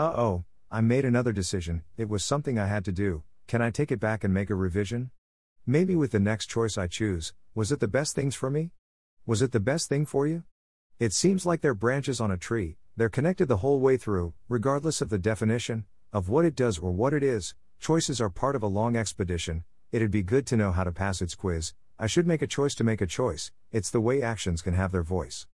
Uh oh, I made another decision, it was something I had to do, can I take it back and make a revision? Maybe with the next choice I choose, was it the best things for me? Was it the best thing for you? It seems like they're branches on a tree, they're connected the whole way through, regardless of the definition, of what it does or what it is. Choices are part of a long expedition, it'd be good to know how to pass its quiz. I should make a choice to make a choice, it's the way actions can have their voice.